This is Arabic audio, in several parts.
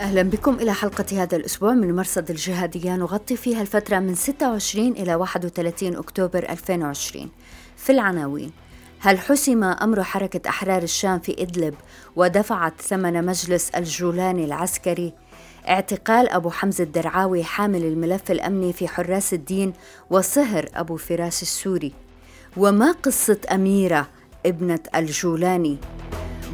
أهلا بكم إلى حلقة هذا الأسبوع من مرصد الجهادية. نغطي فيها الفترة من 26 إلى 31 أكتوبر 2020 في العناوين هل حسم أمر حركة أحرار الشام في إدلب ودفعت ثمن مجلس الجولاني العسكري؟ اعتقال أبو حمزة الدرعاوي حامل الملف الأمني في حراس الدين وصهر أبو فراس السوري. وما قصة أميرة ابنة الجولاني؟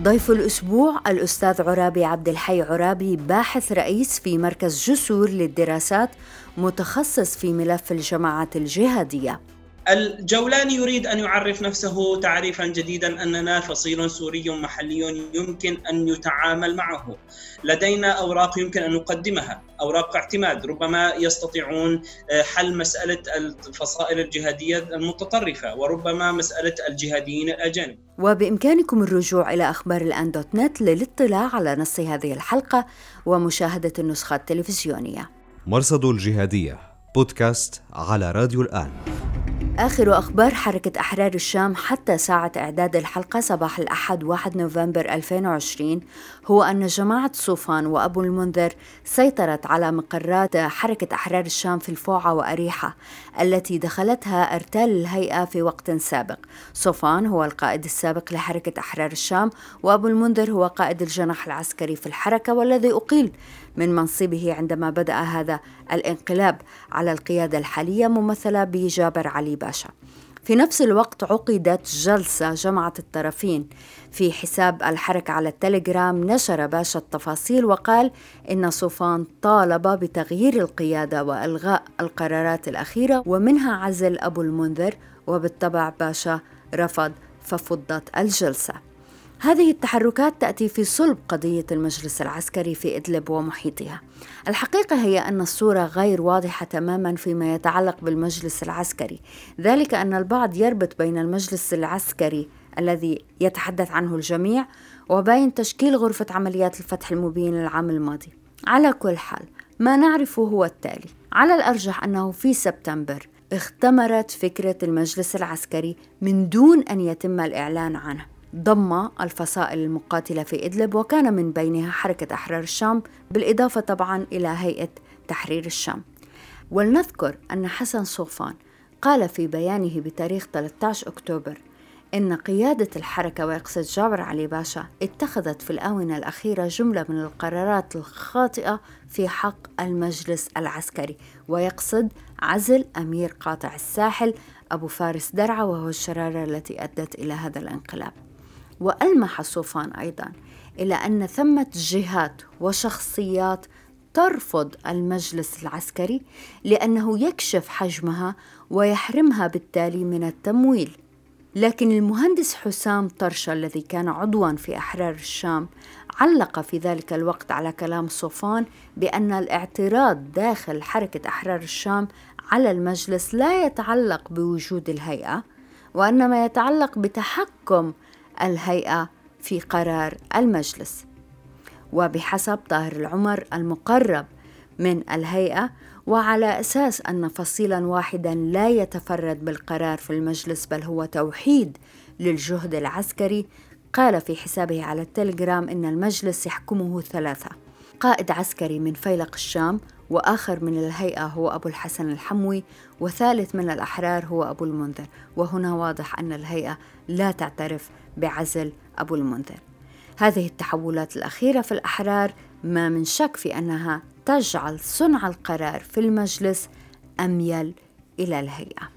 ضيف الأسبوع الأستاذ عرابي عبد الحي عرابي باحث رئيس في مركز جسور للدراسات متخصص في ملف الجماعات الجهادية. الجولاني يريد أن يعرف نفسه تعريفا جديدا أننا فصيل سوري محلي يمكن أن يتعامل معه. لدينا أوراق يمكن أن نقدمها، أوراق اعتماد، ربما يستطيعون آه، حل مسألة الفصائل الجهادية المتطرفة وربما مسألة الجهاديين الأجانب. وبإمكانكم الرجوع إلى أخبار الآن دوت نت للاطلاع على نص هذه الحلقة ومشاهدة النسخة التلفزيونية. مرصد الجهادية بودكاست على راديو الآن. آخر أخبار حركة أحرار الشام حتى ساعة إعداد الحلقة صباح الأحد 1 نوفمبر 2020 هو أن جماعة صوفان وأبو المنذر سيطرت على مقرات حركة أحرار الشام في الفوعة وأريحة التي دخلتها أرتال الهيئة في وقت سابق. صوفان هو القائد السابق لحركة أحرار الشام وأبو المنذر هو قائد الجناح العسكري في الحركة والذي أقيل من منصبه عندما بدأ هذا الانقلاب على القيادة الحالية ممثلة بجابر علي باشا. في نفس الوقت عقدت جلسة جمعت الطرفين. في حساب الحركة على التليجرام نشر باشا التفاصيل وقال إن صوفان طالب بتغيير القيادة وإلغاء القرارات الأخيرة ومنها عزل أبو المنذر وبالطبع باشا رفض ففضت الجلسة. هذه التحركات تأتي في صلب قضية المجلس العسكري في إدلب ومحيطها. الحقيقة هي أن الصورة غير واضحة تماما فيما يتعلق بالمجلس العسكري، ذلك أن البعض يربط بين المجلس العسكري الذي يتحدث عنه الجميع وبين تشكيل غرفة عمليات الفتح المبين العام الماضي. على كل حال، ما نعرفه هو التالي: على الأرجح أنه في سبتمبر اختمرت فكرة المجلس العسكري من دون أن يتم الإعلان عنه. ضم الفصائل المقاتلة في إدلب وكان من بينها حركة أحرار الشام بالإضافة طبعا إلى هيئة تحرير الشام. ولنذكر أن حسن صوفان قال في بيانه بتاريخ 13 أكتوبر إن قيادة الحركة ويقصد جابر علي باشا اتخذت في الآونة الأخيرة جملة من القرارات الخاطئة في حق المجلس العسكري ويقصد عزل أمير قاطع الساحل أبو فارس درعا وهو الشرارة التي أدت إلى هذا الانقلاب. وألمح صوفان أيضا إلى أن ثمة جهات وشخصيات ترفض المجلس العسكري لأنه يكشف حجمها ويحرمها بالتالي من التمويل. لكن المهندس حسام طرشة الذي كان عضوا في أحرار الشام علق في ذلك الوقت على كلام صوفان بأن الاعتراض داخل حركة أحرار الشام على المجلس لا يتعلق بوجود الهيئة وإنما يتعلق بتحكم الهيئة في قرار المجلس. وبحسب طاهر العمر المقرب من الهيئة وعلى أساس أن فصيلا واحدا لا يتفرد بالقرار في المجلس بل هو توحيد للجهد العسكري قال في حسابه على التليجرام إن المجلس يحكمه ثلاثة قائد عسكري من فيلق الشام وآخر من الهيئة هو أبو الحسن الحموي وثالث من الأحرار هو أبو المنذر. وهنا واضح أن الهيئة لا تعترف بعزل أبو المنذر. هذه التحولات الأخيرة في الأحرار ما من شك في أنها تجعل صنع القرار في المجلس أميل إلى الهيئة.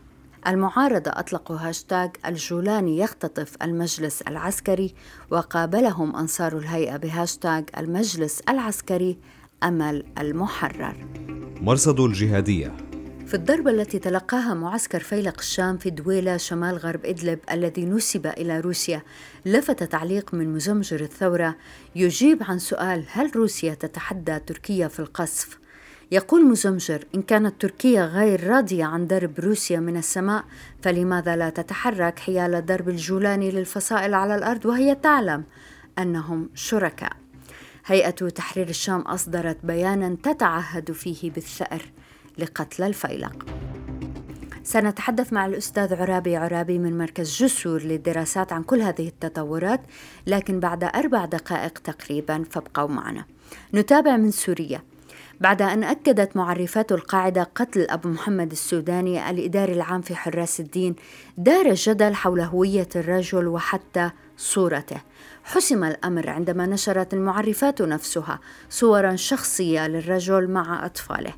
المعارضة أطلقوا هاشتاغ الجولاني يختطف المجلس العسكري وقابلهم أنصار الهيئة بهاشتاغ المجلس العسكري أمل المحرر. مرصد الجهادية. في الضربة التي تلقاها معسكر فيلق الشام في دويلة شمال غرب إدلب الذي نسب إلى روسيا لفت تعليق من مزمجر الثورة يجيب عن سؤال هل روسيا تتحدى تركيا في القصف؟ يقول مزمجر إن كانت تركيا غير راضية عن درب روسيا من السماء فلماذا لا تتحرك حيال درب الجولاني للفصائل على الأرض وهي تعلم أنهم شركاء؟ هيئة تحرير الشام أصدرت بيانا تتعهد فيه بالثأر لقتل الفيلق. سنتحدث مع الأستاذ عرابي عرابي من مركز جسور للدراسات عن كل هذه التطورات لكن بعد أربع دقائق تقريبا فابقوا معنا. نتابع من سوريا. بعد أن أكدت معرفات القاعدة قتل أبو محمد السوداني الإداري العام في حراس الدين دار جدل حول هوية الرجل وحتى صورته. حسم الأمر عندما نشرت المعرفات نفسها صورا شخصية للرجل مع أطفاله.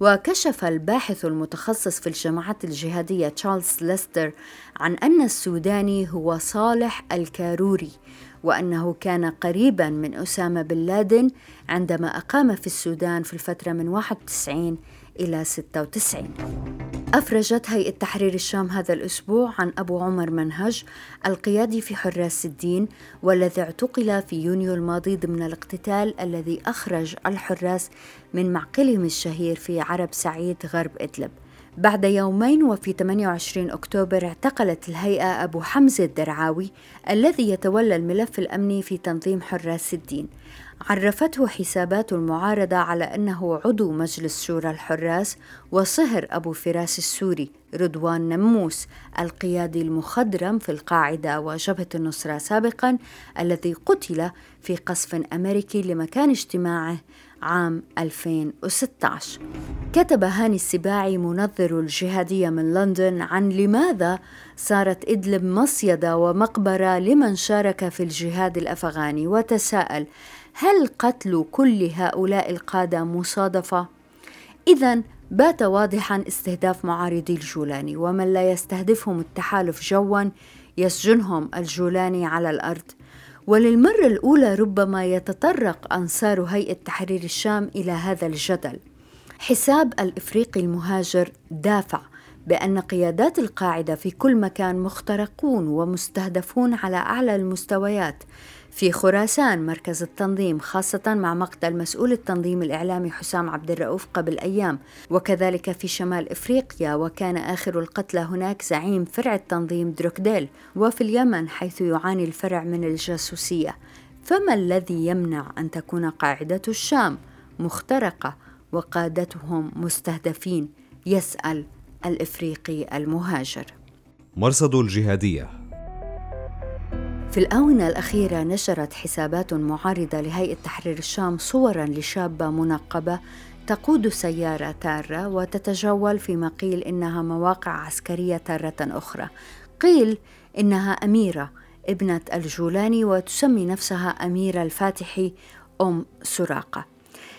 وكشف الباحث المتخصص في الجماعات الجهادية تشارلز ليستر عن أن السوداني هو صالح الكاروري وأنه كان قريبا من أسامة بن لادن عندما أقام في السودان في الفترة من 91 إلى 96 أفرجت هيئة تحرير الشام هذا الأسبوع عن أبو عمر منهج القيادي في حراس الدين والذي اعتقل في يونيو الماضي ضمن الاقتتال الذي أخرج الحراس من معقلهم الشهير في عرب سعيد غرب إدلب. بعد يومين وفي 28 أكتوبر اعتقلت الهيئة أبو حمزة الدرعاوي الذي يتولى الملف الأمني في تنظيم حراس الدين. عرفته حسابات المعارضة على أنه عضو مجلس شورى الحراس وصهر أبو فراس السوري رضوان نموس القيادي المخضرم في القاعدة وجبهة النصرة سابقا الذي قتل في قصف أمريكي لمكان اجتماعه عام 2016 كتب هاني السباعي منظر الجهادية من لندن عن لماذا صارت إدلب مصيدة ومقبرة لمن شارك في الجهاد الأفغاني وتساءل هل قتل كل هؤلاء القادة مصادفة؟ إذا بات واضحا استهداف معارضي الجولاني ومن لا يستهدفهم التحالف جوا يسجنهم الجولاني على الأرض وللمرة الأولى ربما يتطرق أنصار هيئة تحرير الشام إلى هذا الجدل حساب الإفريقي المهاجر دافع بأن قيادات القاعدة في كل مكان مخترقون ومستهدفون على أعلى المستويات في خراسان مركز التنظيم خاصة مع مقتل مسؤول التنظيم الإعلامي حسام عبد الرؤوف قبل أيام. وكذلك في شمال إفريقيا وكان آخر القتلى هناك زعيم فرع التنظيم دروكديل وفي اليمن حيث يعاني الفرع من الجاسوسية. فما الذي يمنع أن تكون قاعدة الشام مخترقة وقادتهم مستهدفين؟ يسأل الإفريقي المهاجر. مرصد الجهادية. في الآونة الأخيرة نشرت حسابات معارضة لهيئة تحرير الشام صورا لشابة منقبة تقود سيارة تارة وتتجول فيما قيل إنها مواقع عسكرية تارة أخرى. قيل إنها أميرة ابنة الجولاني وتسمي نفسها أميرة الفاتحي أم سراقة.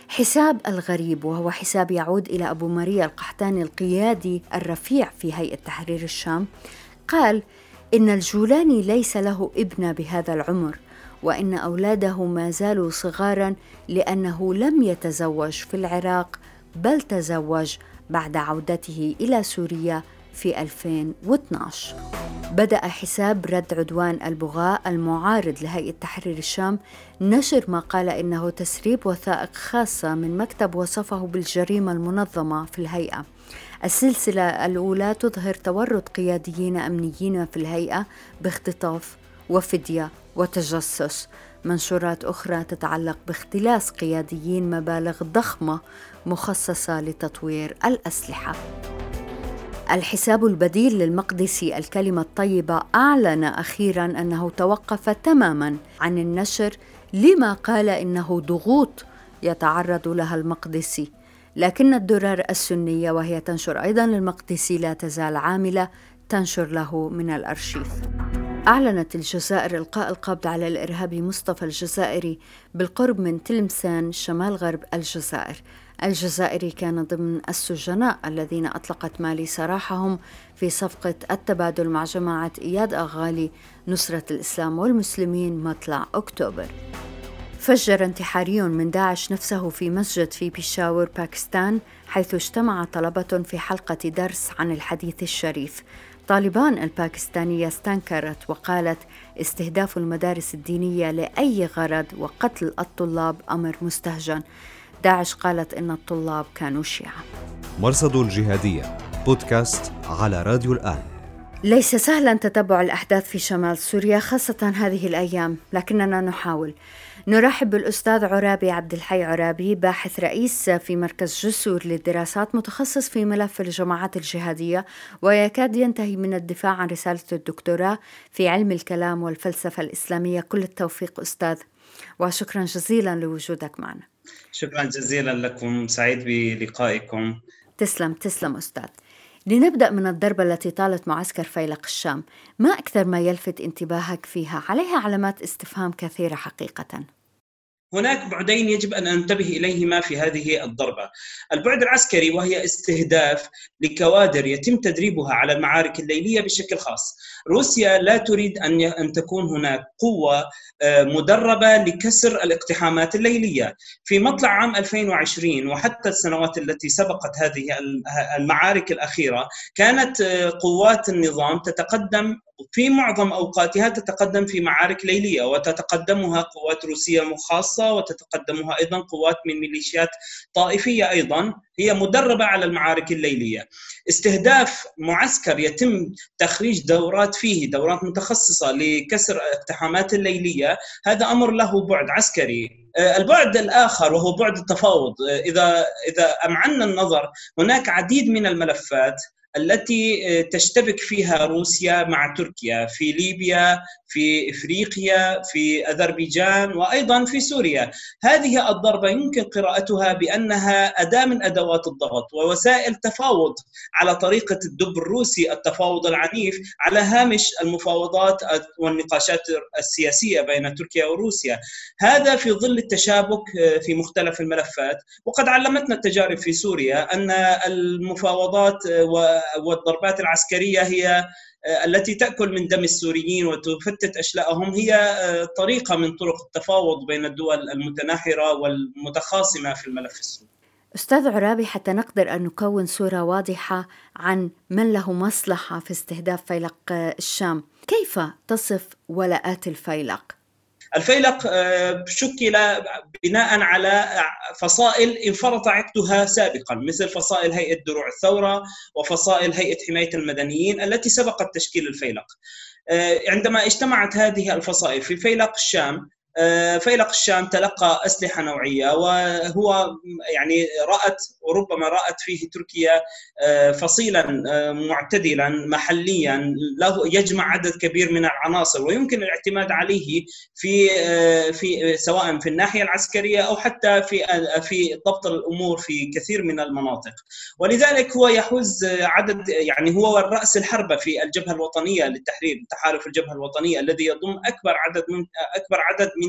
حساب الغريب وهو حساب يعود إلى أبو ماريا القحطاني القيادي الرفيع في هيئة تحرير الشام قال إن الجولاني ليس له ابن بهذا العمر وإن أولاده ما زالوا صغارا لأنه لم يتزوج في العراق بل تزوج بعد عودته إلى سوريا في 2012 بدأ حساب رد عدوان البغاء المعارض لهيئة تحرير الشام. نشر ما قال إنه تسريب وثائق خاصة من مكتب وصفه بالجريمة المنظمة في الهيئة. السلسلة الأولى تظهر تورط قياديين أمنيين في الهيئة باختطاف وفدية وتجسس. منشورات أخرى تتعلق باختلاس قياديين مبالغ ضخمة مخصصة لتطوير الأسلحة. الحساب البديل للمقدسي الكلمة الطيبة أعلن أخيرا أنه توقف تماما عن النشر لما قال إنه ضغوط يتعرض لها المقدسي لكن الدرر السنية وهي تنشر أيضا للمقدسي لا تزال عاملة تنشر له من الأرشيف. أعلنت الجزائر إلقاء القبض على الإرهابي مصطفى الجزائري بالقرب من تلمسان شمال غرب الجزائر. الجزائري كان ضمن السجناء الذين أطلقت مالي سراحهم في صفقة التبادل مع جماعة إياد أغالي نصرة الإسلام والمسلمين مطلع أكتوبر. فجر انتحاري من داعش نفسه في مسجد في بيشاور باكستان حيث اجتمع طلبة في حلقة درس عن الحديث الشريف. طالبان الباكستانية استنكرت وقالت استهداف المدارس الدينية لأي غرض وقتل الطلاب أمر مستهجن. داعش قالت إن الطلاب كانوا شيعة. مرصد الجهادية بودكاست على راديو الآن. ليس سهلا تتبع الأحداث في شمال سوريا خاصة هذه الأيام لكننا نحاول. نرحب بالأستاذ عرابي عبد الحي عرابي باحث رئيس في مركز جسور للدراسات متخصص في ملف الجماعات الجهادية ويكاد ينتهي من الدفاع عن رسالة الدكتوراه في علم الكلام والفلسفة الإسلامية. كل التوفيق أستاذ وشكرا جزيلا لوجودك معنا. شكرا جزيلا لكم سعيد بلقائكم. تسلم تسلم أستاذ. لنبدأ من الضربة التي طالت معسكر فيلق الشام. ما أكثر ما يلفت انتباهك فيها؟ عليها علامات استفهام كثيرة حقيقة. هناك بعدين يجب أن ننتبه إليهما في هذه الضربة. البعد العسكري وهي استهداف لكوادر يتم تدريبها على المعارك الليلية بشكل خاص. روسيا لا تريد أن أن تكون هناك قوة آه، مدربة لكسر الاقتحامات الليلية. في مطلع عام 2020 وحتى السنوات التي سبقت هذه المعارك الأخيرة كانت آه، قوات النظام تتقدم في معظم أوقاتها تتقدم في معارك ليلية وتتقدمها قوات روسية خاصه وتتقدمها أيضا قوات من ميليشيات طائفية أيضا هي مدربة على المعارك الليلية. استهداف معسكر يتم تخريج دورات فيه دورات متخصصة لكسر الاقتحامات الليلية. هذا أمر له بعد عسكري. آه، البعد الآخر وهو بعد التفاوض. آه، إذا إذا أمعنا النظر هناك عديد من الملفات التي آه، تشتبك فيها روسيا مع تركيا في ليبيا في إفريقيا في أذربيجان وأيضا في سوريا. هذه الضربة يمكن قراءتها بأنها أداة من أدوات الضغط ووسائل تفاوض على طريقة الدب الروسي التفاوض العنيف على هامش المفاوضات والنقاشات السياسية بين تركيا وروسيا. هذا في ظل التشابك آه، في مختلف الملفات. وقد علمتنا التجارب في سوريا أن المفاوضات آه، والضربات العسكرية هي آه، التي تأكل من دم السوريين وتفتت أشلاءهم هي آه، طريقة من طرق التفاوض بين الدول المتناحرة والمتخاصمة في الملف السوري. أستاذ عرابي حتى نقدر أن نكون صوره واضحة عن من له مصلحة في استهداف فيلق الشام، كيف تصف ولاءات الفيلق؟ الفيلق آه، شكل بناء على فصائل انفرط عقدها سابقا مثل فصائل هيئة دروع الثورة وفصائل هيئة حماية المدنيين التي سبقت تشكيل الفيلق. آه، عندما اجتمعت هذه الفصائل في فيلق الشام آه، فيلق الشام تلقى أسلحة نوعية وهو يعني رأت وربما رأت فيه تركيا آه، فصيلا آه، معتدلا محليا له يجمع عدد كبير من العناصر ويمكن الاعتماد عليه في في سواء في الناحية العسكرية أو حتى في في ضبط الأمور في كثير من المناطق. ولذلك هو يحوز عدد يعني هو رأس الحربه في الجبهة الوطنية للتحرير تحالف الجبهة الوطنية الذي يضم أكبر عدد من أكبر عدد من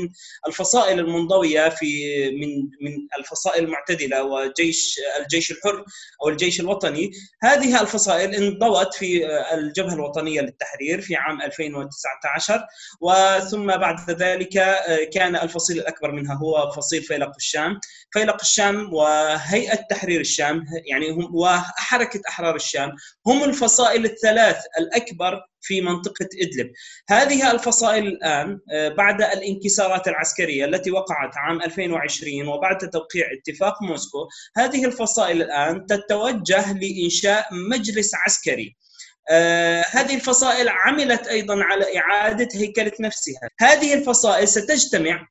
الفصائل المنضوية في من من الفصائل المعتدلة وجيش الجيش الحر أو الجيش الوطني. هذه الفصائل انضوت في الجبهة الوطنية للتحرير في عام 2019 وثم بعد ذلك كان الفصيل الأكبر منها هو فصيل فيلق الشام. فيلق الشام وهيئة تحرير الشام يعني هم وحركة أحرار الشام هم الفصائل الثلاث الأكبر في منطقة إدلب. هذه الفصائل الآن آه، بعد الانكسارات العسكرية التي وقعت عام 2020 وبعد توقيع اتفاق موسكو هذه الفصائل الآن تتوجه لإنشاء مجلس عسكري. آه هذه الفصائل عملت أيضا على إعادة هيكلة نفسها، هذه الفصائل ستجتمع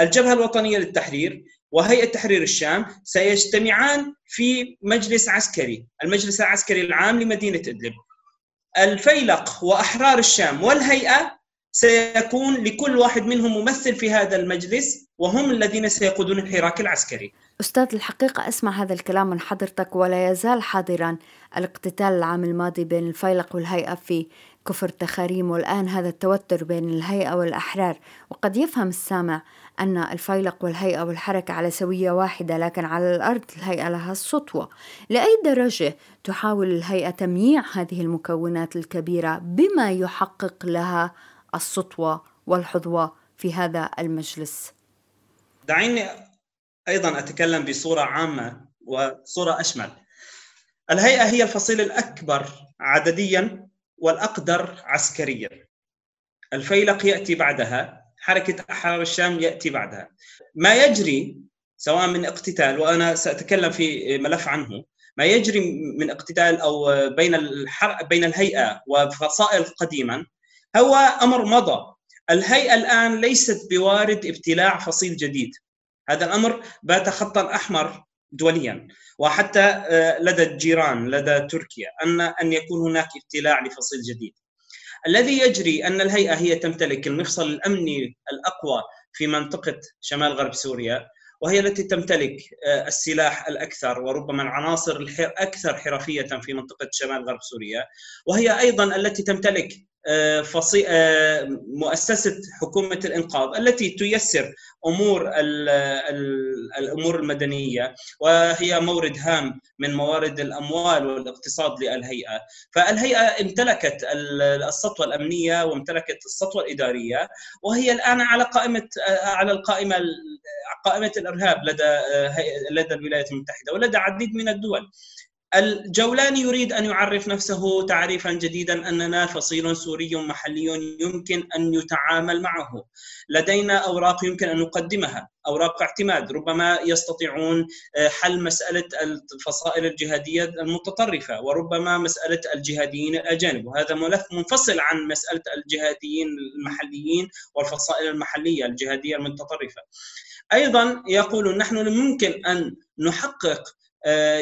الجبهة الوطنية للتحرير وهيئة تحرير الشام سيجتمعان في مجلس عسكري، المجلس العسكري العام لمدينة إدلب. الفيلق وأحرار الشام والهيئة سيكون لكل واحد منهم ممثل في هذا المجلس وهم الذين سيقودون الحراك العسكري. أستاذ الحقيقة أسمع هذا الكلام من حضرتك ولا يزال حاضرا الاقتتال العام الماضي بين الفيلق والهيئة في كفر تخاريم والآن هذا التوتر بين الهيئة والأحرار وقد يفهم السامع أن الفيلق والهيئة والحركة على سوية واحدة لكن على الأرض الهيئة لها السطوة. لأي درجة تحاول الهيئة تمييع هذه المكونات الكبيرة بما يحقق لها السطوة والحظوة في هذا المجلس؟ دعيني أيضا أتكلم بصورة عامة وصورة أشمل. الهيئة هي الفصيل الأكبر عدديا والأقدر عسكريا. الفيلق يأتي بعدها حركة أحرار الشام يأتي بعدها. ما يجري سواء من اقتتال وأنا سأتكلم في ملف عنه ما يجري من اقتتال أو بين الحر... بين الهيئة وفصائل قديما هو أمر مضى. الهيئة الآن ليست بوارد ابتلاع فصيل جديد. هذا الأمر بات خطا أحمر دوليا. وحتى آه، لدى الجيران لدى تركيا أن أن يكون هناك ابتلاع لفصيل جديد. الذي يجري أن الهيئة هي تمتلك المفصل الأمني الأقوى في منطقة شمال غرب سوريا وهي التي تمتلك آه، السلاح الأكثر وربما العناصر الاكثر حرفية في منطقة شمال غرب سوريا وهي أيضا التي تمتلك فصي... آه، مؤسسة حكومة الإنقاذ التي تيسر أمور الأمور المدنية وهي مورد هام من موارد الأموال والاقتصاد للهيئة، فالهيئة امتلكت السطوة الأمنية وامتلكت السطوة الإدارية وهي الآن على قائمة على القائمة قائمة الإرهاب لدى لدى الولايات المتحدة ولدى عديد من الدول. الجولاني يريد أن يعرف نفسه تعريفا جديدا أننا فصيل سوري محلي يمكن أن يتعامل معه. لدينا أوراق يمكن أن نقدمها، أوراق اعتماد ربما يستطيعون آه، حل مسألة الفصائل الجهادية المتطرفة وربما مسألة الجهاديين الأجانب وهذا ملف منفصل عن مسألة الجهاديين المحليين والفصائل المحلية الجهادية المتطرفة. أيضا يقول نحن ممكن أن نحقق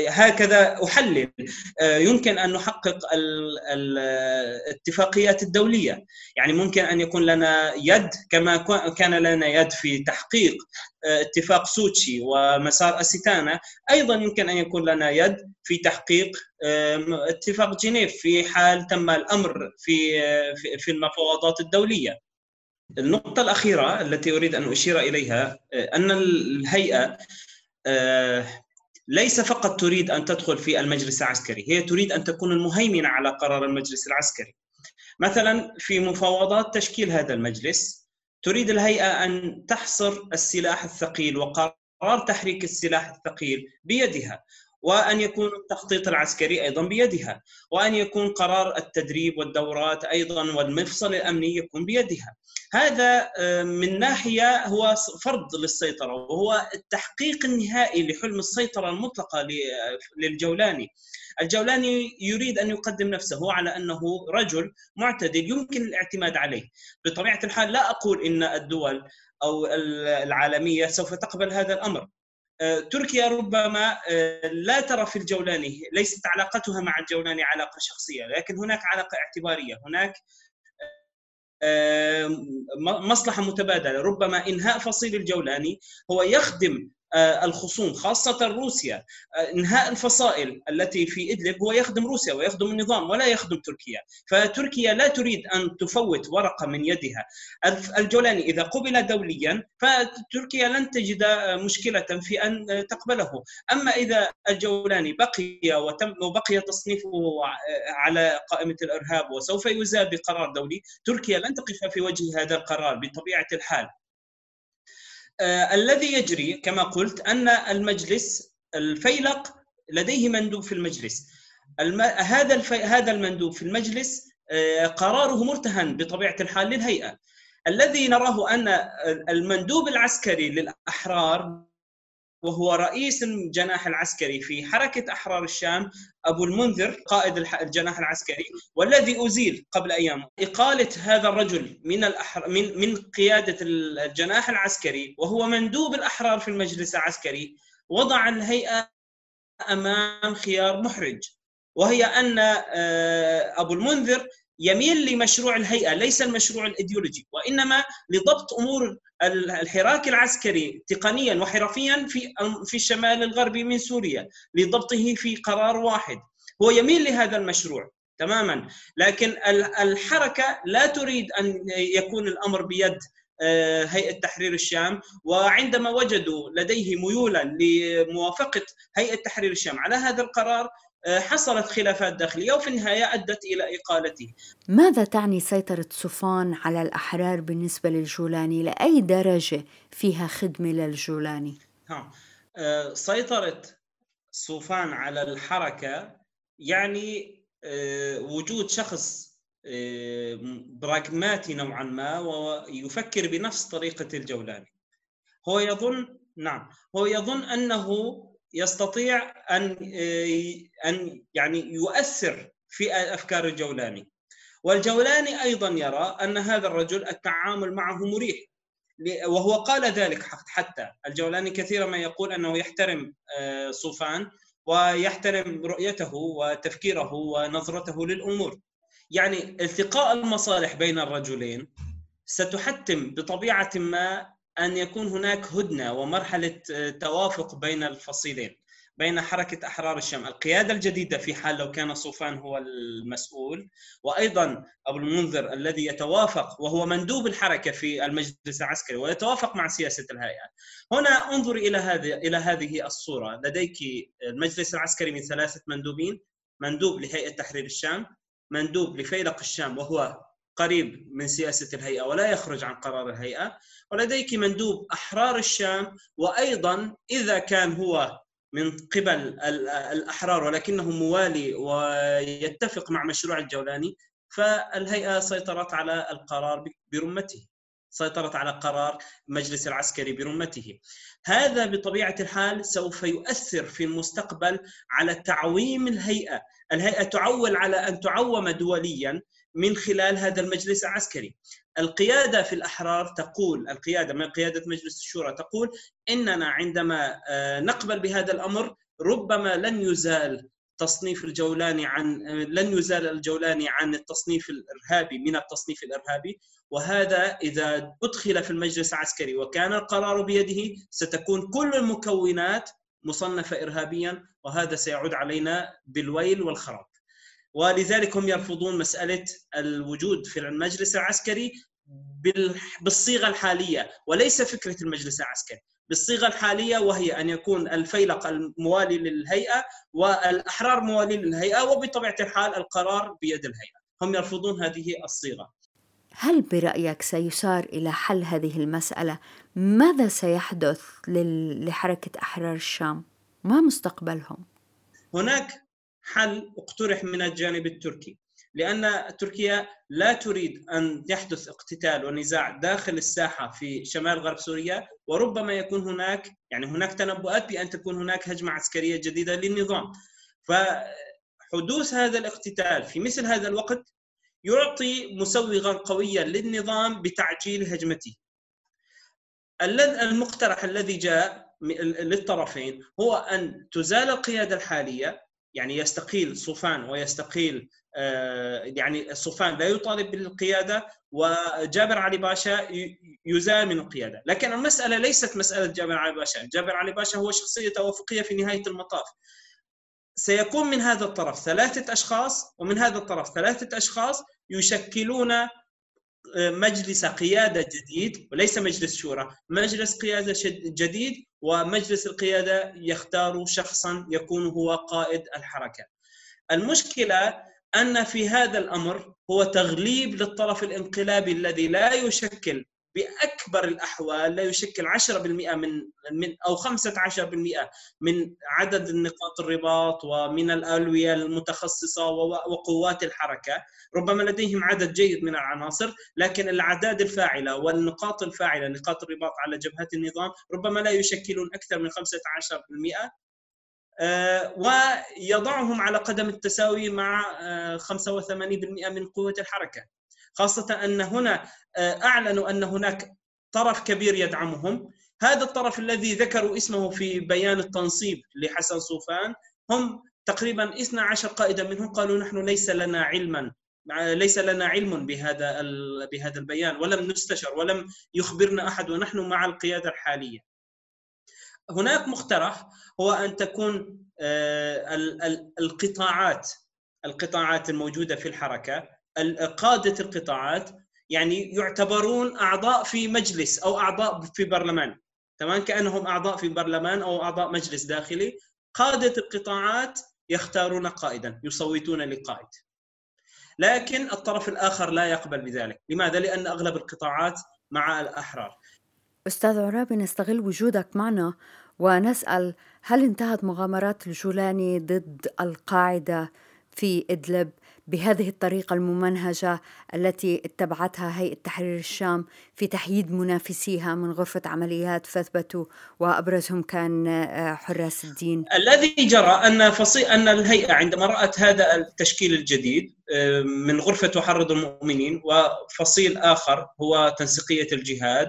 هكذا أحلل. آه، يمكن أن نحقق الاتفاقيات الدولية. يعني ممكن أن يكون لنا يد كما كان لنا يد في تحقيق آه، اتفاق سوتشي ومسار اسيتانا أيضا يمكن أن يكون لنا يد في تحقيق اتفاق جنيف في حال تم الأمر في في المفاوضات الدولية. النقطة الأخيرة التي أريد أن أشير إليها أن الهيئة ليس فقط تريد أن تدخل في المجلس العسكري، هي تريد أن تكون المهيمنة على قرار المجلس العسكري. مثلا في مفاوضات تشكيل هذا المجلس تريد الهيئة أن تحصر السلاح الثقيل وقرار تحريك السلاح الثقيل بيدها وأن يكون التخطيط العسكري أيضا بيدها وأن يكون قرار التدريب والدورات أيضا والمفصل الأمني يكون بيدها. هذا آه، من ناحية هو فرض للسيطرة وهو التحقيق النهائي لحلم السيطرة المطلقة للجولاني. الجولاني يريد أن يقدم نفسه على أنه رجل معتدل يمكن الاعتماد عليه. بطبيعة الحال لا أقول إن الدول أو العالمية سوف تقبل هذا الأمر. تركيا ربما آه، لا ترى في الجولاني ليست علاقتها مع الجولاني علاقة شخصية لكن هناك علاقة اعتبارية هناك آه، مصلحة متبادلة ربما إنهاء فصيل الجولاني هو يخدم آه، الخصوم خاصة روسيا. آه، إنهاء الفصائل التي في إدلب هو يخدم روسيا ويخدم النظام ولا يخدم تركيا. فتركيا لا تريد أن تفوت ورقة من يدها. الجولاني إذا قبل دوليا فتركيا لن تجد مشكلة في أن تقبله. أما إذا الجولاني بقي وتم وبقي تصنيفه على قائمة الإرهاب وسوف يزال بقرار دولي تركيا لن تقف في وجه هذا القرار بطبيعة الحال. آه، الذي يجري كما قلت أن المجلس الفيلق لديه مندوب في المجلس. الم... هذا الف... هذا المندوب في المجلس آه، قراره مرتهن بطبيعة الحال للهيئة. الذي نراه أن المندوب العسكري للأحرار وهو رئيس الجناح العسكري في حركة أحرار الشام أبو المنذر قائد الجناح العسكري والذي أزيل قبل أيام. إقالة هذا الرجل من الأحر... من من قيادة الجناح العسكري وهو مندوب الأحرار في المجلس العسكري وضع الهيئة أمام خيار محرج. وهي أن آه، أبو المنذر يميل لمشروع الهيئة ليس المشروع الإيديولوجي وإنما لضبط أمور الحراك العسكري تقنيا وحرفيا في في الشمال الغربي من سوريا لضبطه في قرار واحد. هو يميل لهذا المشروع تماما لكن الحركة لا تريد أن يكون الأمر بيد آه، هيئة تحرير الشام وعندما وجدوا لديه ميولا لموافقة هيئة تحرير الشام على هذا القرار حصلت خلافات داخلية وفي النهاية أدت إلى إقالته. ماذا تعني سيطرة صوفان على الأحرار بالنسبة للجولاني؟ لأي درجة فيها خدمة للجولاني؟ ها آه، سيطرة صوفان على الحركة يعني آه، وجود شخص براغماتي نوعا ما ويفكر بنفس طريقة الجولاني. هو يظن نعم هو يظن أنه يستطيع أن أن يعني يؤثر في أفكار الجولاني. والجولاني أيضا يرى أن هذا الرجل التعامل معه مريح وهو قال ذلك حتى. الجولاني كثيرا ما يقول أنه يحترم آه، صوفان ويحترم رؤيته وتفكيره ونظرته للأمور. يعني التقاء المصالح بين الرجلين ستحتم بطبيعة ما أن يكون هناك هدنة ومرحلة آه، توافق بين الفصيلين بين حركة أحرار الشام القيادة الجديدة في حال لو كان صوفان هو المسؤول وأيضا أبو المنذر الذي يتوافق وهو مندوب الحركة في المجلس العسكري ويتوافق مع سياسة الهيئة. هنا انظر إلى هذه إلى هذه الصورة. لديك المجلس العسكري من ثلاثة مندوبين مندوب لهيئة تحرير الشام مندوب لفيلق الشام وهو قريب من سياسة الهيئة ولا يخرج عن قرار الهيئة ولديك مندوب أحرار الشام وأيضا إذا كان هو من قبل الأحرار ولكنه موالي ويتفق مع مشروع الجولاني فالهيئة سيطرت على القرار برمته سيطرت على قرار المجلس العسكري برمته. هذا بطبيعة الحال سوف يؤثر في المستقبل على تعويم الهيئة. الهيئة تعول على أن تعوم دوليا من خلال هذا المجلس العسكري القيادة في الأحرار تقول القيادة من قيادة مجلس الشورى تقول إننا عندما آه، نقبل بهذا الأمر ربما لن يزال تصنيف الجولاني عن آه، لن يزال الجولاني عن التصنيف الإرهابي من التصنيف الإرهابي وهذا إذا أدخل في المجلس العسكري وكان القرار بيده ستكون كل المكونات مصنفة ارهابيا وهذا سيعود علينا بالويل والخراب. ولذلك هم يرفضون مسألة الوجود في المجلس العسكري بالصيغة الحالية وليس فكرة المجلس العسكري. بالصيغة الحالية وهي أن يكون الفيلق الموالي للهيئة والأحرار موالين للهيئة وبطبيعة الحال القرار بيد الهيئة. هم يرفضون هذه الصيغة. هل برأيك سيسار إلى حل هذه المسألة؟ ماذا سيحدث لحركة أحرار الشام؟ ما مستقبلهم؟ هناك حل اقترح من الجانب التركي. لأن تركيا لا تريد أن يحدث اقتتال ونزاع داخل الساحة في شمال غرب سوريا وربما يكون هناك يعني هناك تنبؤات بأن تكون هناك هجمة عسكرية جديدة للنظام. فحدوث هذا الاقتتال في مثل هذا الوقت يعطي مسوغا قويا للنظام بتعجيل هجمته. المقترح الذي جاء للطرفين هو أن تزال القيادة الحالية يعني يستقيل صوفان ويستقيل آه، يعني صوفان لا يطالب بالقيادة وجابر علي باشا يزال من القيادة، لكن المسألة ليست مسألة جابر علي باشا، جابر علي باشا هو شخصيه توافقيه في نهاية المطاف. سيكون من هذا الطرف ثلاثة أشخاص ومن هذا الطرف ثلاثة أشخاص يشكلون مجلس قيادة جديد وليس مجلس شورى، مجلس قيادة جديد ومجلس القيادة يختار شخصا يكون هو قائد الحركة. المشكلة أن في هذا الأمر هو تغليب للطرف الانقلابي الذي لا يشكل بأكبر الأحوال لا يشكل 10% من من أو 15% من عدد النقاط الرباط ومن الألوية المتخصصة وقوات الحركة، ربما لديهم عدد جيد من العناصر، لكن الأعداد الفاعلة والنقاط الفاعلة نقاط الرباط على جبهات النظام ربما لا يشكلون أكثر من 15% آه، ويضعهم على قدم التساوي مع 85% آه، من قوة الحركة. خاصة أن هنا آه، أعلنوا أن هناك طرف كبير يدعمهم هذا الطرف الذي ذكروا اسمه في بيان التنصيب لحسن صوفان هم تقريبا 12 قائدا منهم قالوا نحن ليس لنا علما ليس لنا علم بهذا بهذا البيان ولم نستشر ولم يخبرنا أحد ونحن مع القيادة الحالية. هناك مقترح هو أن تكون آه، القطاعات القطاعات الموجودة في الحركة قادة القطاعات يعني يعتبرون أعضاء في مجلس أو أعضاء في برلمان. تمام؟ كأنهم أعضاء في برلمان أو أعضاء مجلس داخلي. قادة القطاعات يختارون قائدا يصوتون لقائد لكن الطرف الآخر لا يقبل بذلك. لماذا؟ لأن أغلب القطاعات مع الأحرار. أستاذ عرابي نستغل وجودك معنا ونسأل هل انتهت مغامرات الجولاني ضد القاعدة في إدلب؟ بهذه الطريقة الممنهجة التي اتبعتها هيئة تحرير الشام في تحييد منافسيها من غرفة عمليات فثبتوا وأبرزهم كان آه، حراس الدين. الذي جرى أن فصيل أن الهيئة عندما رأت هذا التشكيل الجديد آه، من غرفة تحرض المؤمنين وفصيل آخر هو تنسيقية الجهاد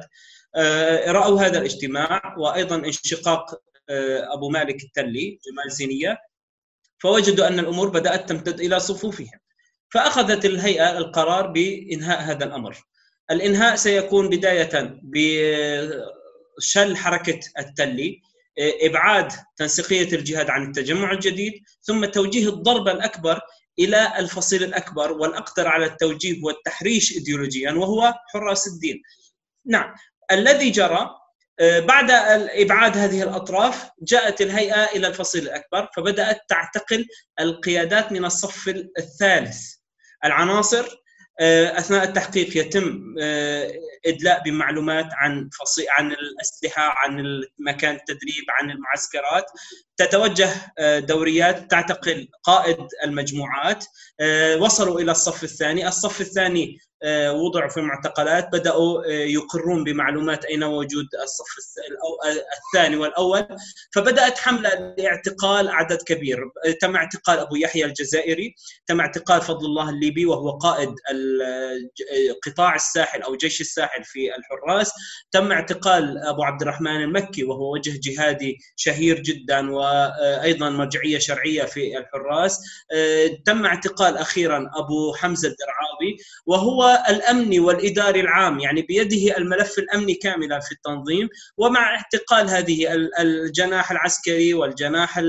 آه، رأوا هذا الاجتماع وأيضا انشقاق أبو مالك التلي جمال زينية فوجدوا أن الأمور بدأت تمتد إلى صفوفهم. فأخذت الهيئة القرار بإنهاء هذا الأمر. الإنهاء سيكون بداية بشل حركة التلي إبعاد تنسيقية الجهاد عن التجمع الجديد ثم توجيه الضربة الأكبر إلى الفصيل الأكبر والأقدر على التوجيه والتحريش إيديولوجيا وهو حراس الدين. نعم الذي جرى بعد ابعاد هذه الأطراف جاءت الهيئة إلى الفصيل الأكبر فبدأت تعتقل القيادات من الصف الثالث العناصر آه، أثناء التحقيق يتم آه، إدلاء بمعلومات عن فصي... عن الأسلحة عن مكان التدريب عن المعسكرات. تتوجه آه، دوريات تعتقل قائد المجموعات. وصلوا إلى الصف الثاني. الصف الثاني آه، وضعوا في معتقلات بدأوا آه، يقرون بمعلومات أين وجود الصف الثاني والأول. فبدأت حملة لاعتقال عدد كبير. تم اعتقال أبو يحيى الجزائري تم اعتقال فضل الله الليبي وهو قائد قطاع الساحل أو جيش الساحل في الحراس. تم اعتقال أبو عبد الرحمن المكي وهو وجه جهادي شهير جدا وأيضا مرجعية شرعية في الحراس. آه، تم اعتقال أخيرا أبو حمزة الدرعاوي وهو الامني والإداري العام يعني بيده الملف الأمني كاملا في التنظيم. ومع اعتقال هذه الجناح العسكري والجناح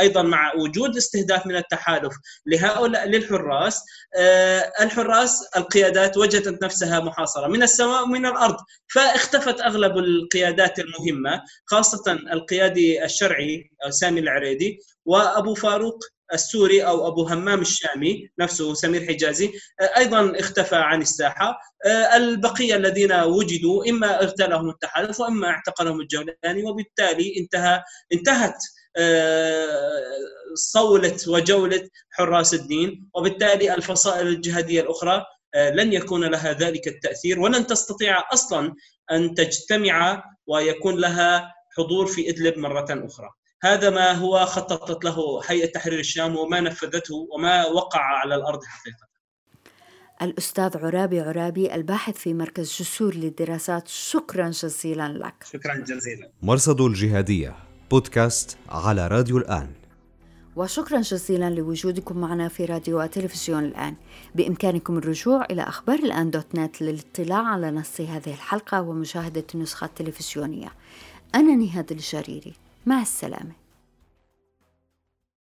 أيضا مع وجود استهداف من التحالف لهؤلاء للحراس آه، الحراس القيادات وجدت نفسها محاصرة. من السماء ومن الأرض. فاختفت أغلب القيادات المهمة خاصة القيادي الشرعي سامي العريدي وأبو فاروق السوري أو أبو همام الشامي نفسه سمير حجازي أيضا اختفى عن الساحة. البقية الذين وجدوا إما اغتالهم التحالف وإما اعتقلهم الجولاني وبالتالي انتهى انتهت صولة وجولة حراس الدين وبالتالي الفصائل الجهادية الأخرى لن يكون لها ذلك التأثير ولن تستطيع أصلا أن تجتمع ويكون لها حضور في إدلب مرة أخرى. هذا ما هو خططت له هيئة تحرير الشام وما نفذته وما وقع على الأرض حقيقة. الأستاذ عرابي عرابي الباحث في مركز جسور للدراسات شكرا جزيلا لك. شكرا جزيلا. مرصد الجهادية بودكاست على راديو الآن. وشكرا جزيلا لوجودكم معنا في راديو وتلفزيون الآن. بإمكانكم الرجوع إلى أخبار الآن دوت نت للاطلاع على نص هذه الحلقة ومشاهدة النسخة التلفزيونية. أنا نهاد الجريري. مع السلامة.